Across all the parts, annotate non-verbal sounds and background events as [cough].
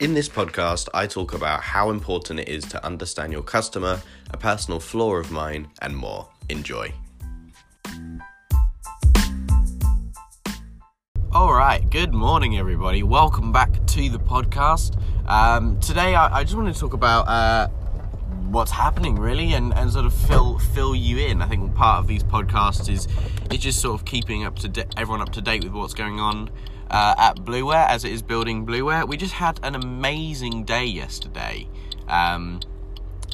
In this podcast, I talk about how important it is to understand your customer, a personal flaw of mine, and more. Enjoy. All right, good morning, everybody. Welcome back to the podcast. Um, today, I, I, just want to talk about uh, what's happening, really, and, and sort of fill fill you in. I think part of these podcasts is it's just sort of keeping up to everyone up to date with what's going on uh, at Blueware as it is building Blueware. We just had an amazing day yesterday, um,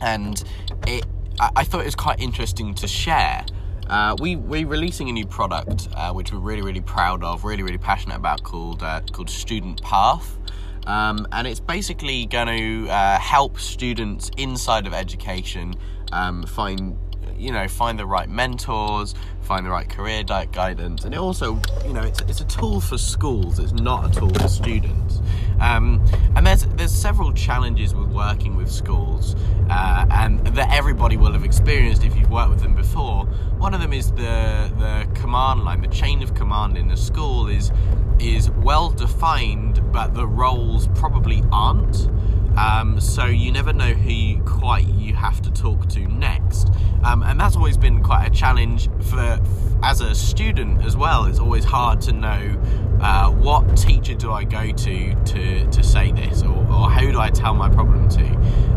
and it. I, I, thought it was quite interesting to share. Uh, we we're releasing a new product uh, which we're really really proud of, really really passionate about, called uh, called Student Path. Um, and it's basically going to uh, help students inside of education um, find you know find the right mentors find the right career guidance. And it also you know it's, it's a tool for schools it's not a tool for students. Um, and there's there's several challenges with working with schools uh, and that everybody will have experienced if you've worked with them before. One of them is the the command line the chain of command in the school is is well defined but the roles probably aren't um, so you never know who you quite you have to talk to next, um, and that's always been quite a challenge for as a student as well. It's always hard to know uh, what teacher do I go to to to say this, or, or who do I tell my problem to.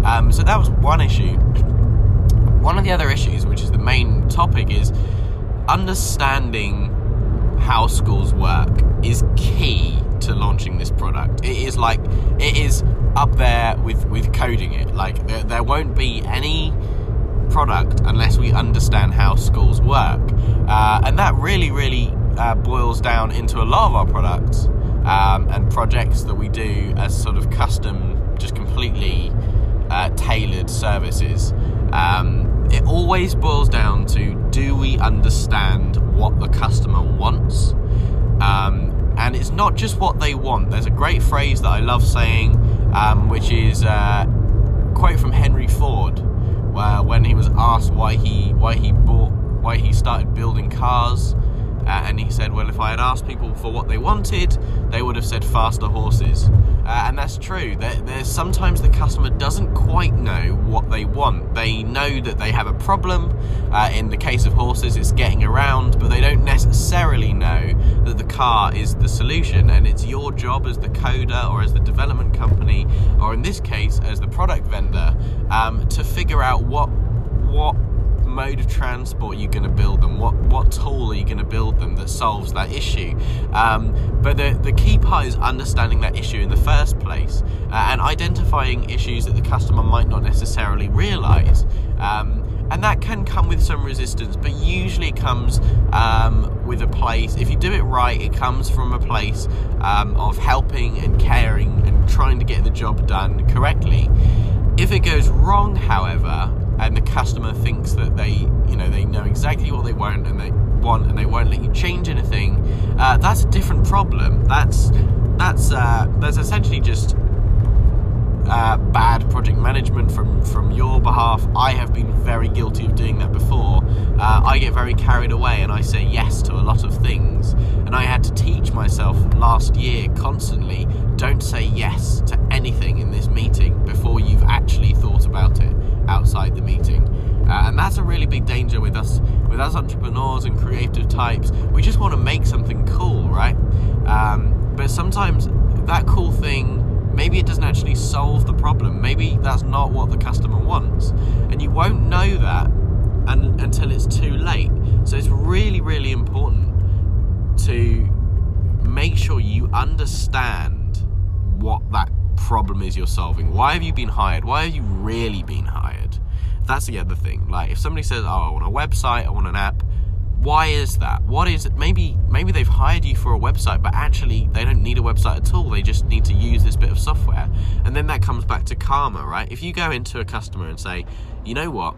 Um, so that was one issue. One of the other issues, which is the main topic, is understanding how schools work is key to launching this product. It is like it is up there with with coding it. Like there, there won't be any product unless we understand how schools work, uh, and that really really uh, boils down into a lot of our products um, and projects that we do as sort of custom, just completely uh, tailored services. Um, it always boils down to do we understand what the customer wants? Um, and it's not just what they want. There's a great phrase that I love saying, um, which is uh, quote from Henry Ford, where when he was asked why he why he bought why he started building cars, uh, and he said, Well, if I had asked people for what they wanted, they would have said faster horses. Uh, and that's true. There, there's sometimes the customer doesn't quite know what they want. They know that they have a problem. Uh, in the case of horses, it's getting around, but they don't necessarily know that the car is the solution. And it's your job as the coder or as the development company, or in this case, as the product vendor, um, to figure out what what mode of transport you're going to build them, what what tool are you going to build them that solves that issue. Um, but the the key part is understanding that issue in the first place uh, and identifying issues that the customer might not necessarily realise. Um, and that can come with some resistance, but usually it comes um, with a place. If you do it right, it comes from a place um, of helping and caring and trying to get the job done correctly. If it goes wrong, however, and the customer thinks that they, you know, they know exactly what they want and they want, and they won't let you change anything, uh, that's a different problem. That's that's uh, that's essentially just uh, bad project management from from your behalf. I have been very guilty of doing that before. Uh, I get very carried away and I say yes to a lot of things, and I had to teach myself last year constantly: don't say yes to anything in this meeting before you've actually thought about it outside the meeting. Uh, and that's a really big danger with us, with us entrepreneurs and creative types. We just want to make something cool, right? Um, but sometimes that cool thing, maybe it doesn't actually solve the problem. Maybe that's not what the customer wants, and you won't know that un- until it's too late. So it's really, really important to make sure you understand what that problem is you're solving. Why have you been hired? Why have you really been hired? That's the other thing. Like if somebody says, "Oh, I want a website, I want an app," why is that? What is it? Maybe maybe they've hired you for a website, but actually they don't need a website at all. They just need to use this bit of software. And then that comes back to karma, right? If you go into a customer and say, "You know what?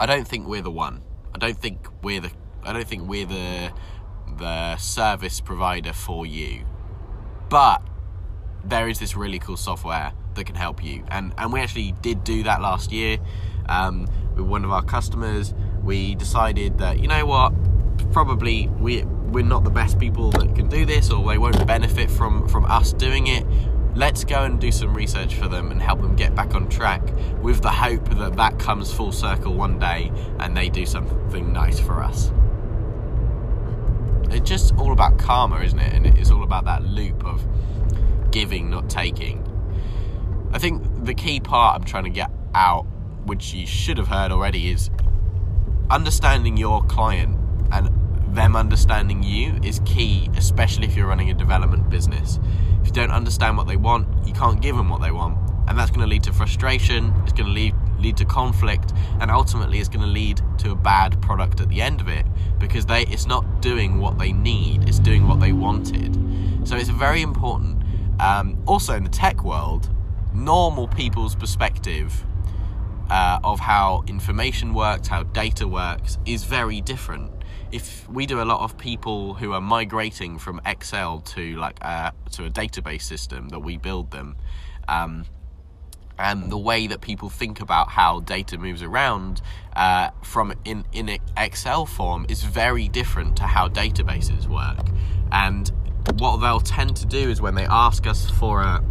I don't think we're the one. I don't think we're the I don't think we're the the service provider for you." But there is this really cool software that can help you. And and we actually did do that last year um, with one of our customers. We decided that you know what, probably we we're not the best people that can do this, or they won't benefit from from us doing it. let's go and do some research for them and help them get back on track with the hope that that comes full circle one day and they do something nice for us. It's just all about karma, isn't it? And it's all about that loop of giving, not taking. I think the key part I'm trying to get out, which you should have heard already, is understanding your client and them understanding you is key, especially if you're running a development business. If you don't understand what they want, you can't give them what they want. And that's going to lead to frustration, it's going to lead, lead to conflict, and ultimately it's going to lead to a bad product at the end of it because they it's not doing what they need, it's doing what they wanted. So it's very important. Um, also, in the tech world, normal people's perspective uh, of how information works, how data works, is very different. If we do a lot of people who are migrating from Excel to like a, to a database system that we build them, um, and the way that people think about how data moves around uh, from in in Excel form is very different to how databases work. And what they'll tend to do is when they ask us for a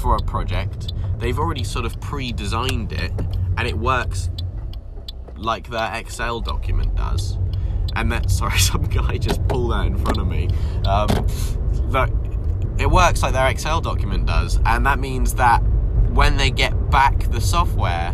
for a project, they've already sort of pre-designed it and it works like their Excel document does. And that, [laughs] sorry, some guy just pulled that in front of me. Um, that it works like their Excel document does, and that means that when they get back the software,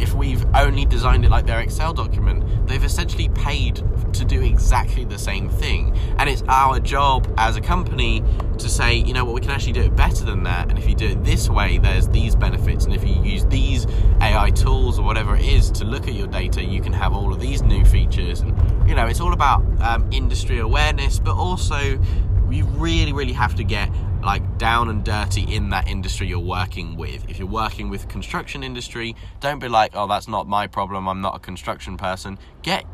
if we've only designed it like their Excel document, they've essentially paid to do exactly the same thing. And it's our job as a company to say, you know what, we can actually do it better than that. And if you do it this way, there's these benefits. And if you use these AI tools or whatever it is to look at your data, you can have all of these new features. And, you know, it's all about um, industry awareness, but also we really, really have to get like down and dirty in that industry you're working with. If you're working with construction industry, don't be like, "Oh, that's not my problem. I'm not a construction person." Get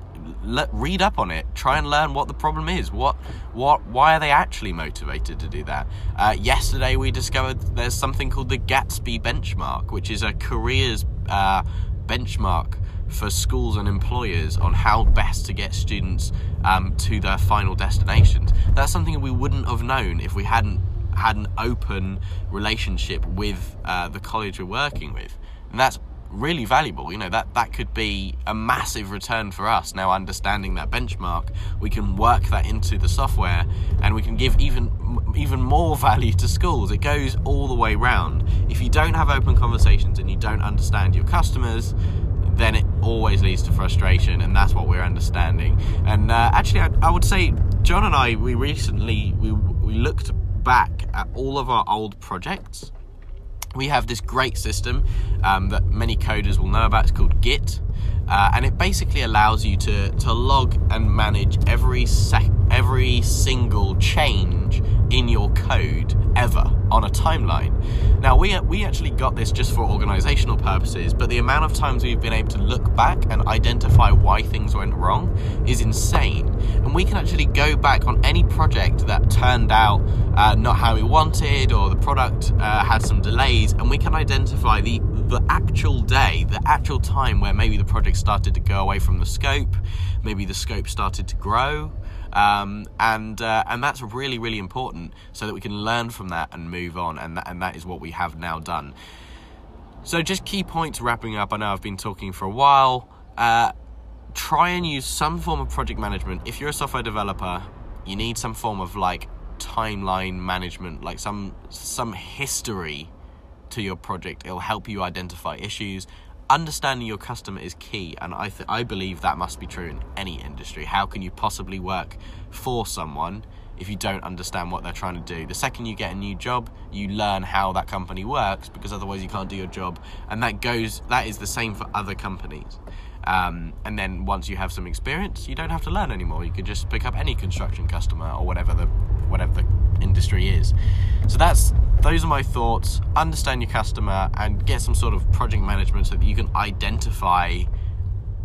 read up on it. Try and learn what the problem is. What what why are they actually motivated to do that? Uh, yesterday we discovered there's something called the Gatsby benchmark, which is a careers uh, benchmark for schools and employers on how best to get students um, to their final destinations. That's something we wouldn't have known if we hadn't had an open relationship with uh, the college we're working with, and that's really valuable. You know that that could be a massive return for us. Now understanding that benchmark, we can work that into the software, and we can give even even more value to schools. It goes all the way round. If you don't have open conversations and you don't understand your customers, then it always leads to frustration, and that's what we're understanding. And uh, actually, I, I, would say John and I, we recently we we looked back at all of our old projects, we have this great system um, that many coders will know about. It's called Git. Uh, and it basically allows you to, to log and manage every sec- every single change in your code ever on a timeline. Now we we actually got this just for organizational purposes, but the amount of times we've been able to look back and identify why things went wrong is insane. And we can actually go back on any project that turned out uh, not how we wanted, or the product uh, had some delays, and we can identify the the actual day, the actual time where maybe the project started to go away from the scope, maybe the scope started to grow, um, and uh, and that's really really important so that we can learn from that and move on, and that, and that is what we have now done. So just key points wrapping up. I know I've been talking for a while. Uh, try and use some form of project management. If you're a software developer, you need some form of like timeline management, like some some history to your project. It'll help you identify issues. Understanding your customer is key, and I th- I believe that must be true in any industry. How can you possibly work for someone if you don't understand what they're trying to do? The second you get a new job, you learn how that company works because otherwise you can't do your job, and that goes that is the same for other companies. Um, and then once you have some experience, you don't have to learn anymore. You can just pick up any construction customer or whatever the whatever the industry is. So that's those are my thoughts. Understand your customer and get some sort of project management so that you can identify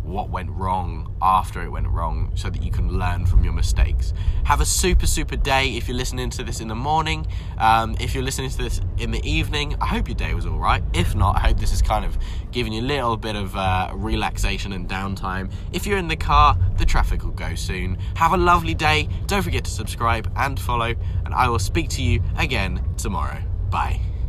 what went wrong after it went wrong so that you can learn from your mistakes. Have a super, super day if you're listening to this in the morning. Um, if you're listening to this in the evening, I hope your day was all right. If not, I hope this is kind of giving you a little bit of uh, relaxation and downtime. If you're in the car, the traffic will go soon. Have a lovely day. Don't forget to subscribe and follow, and I will speak to you again tomorrow. Bye.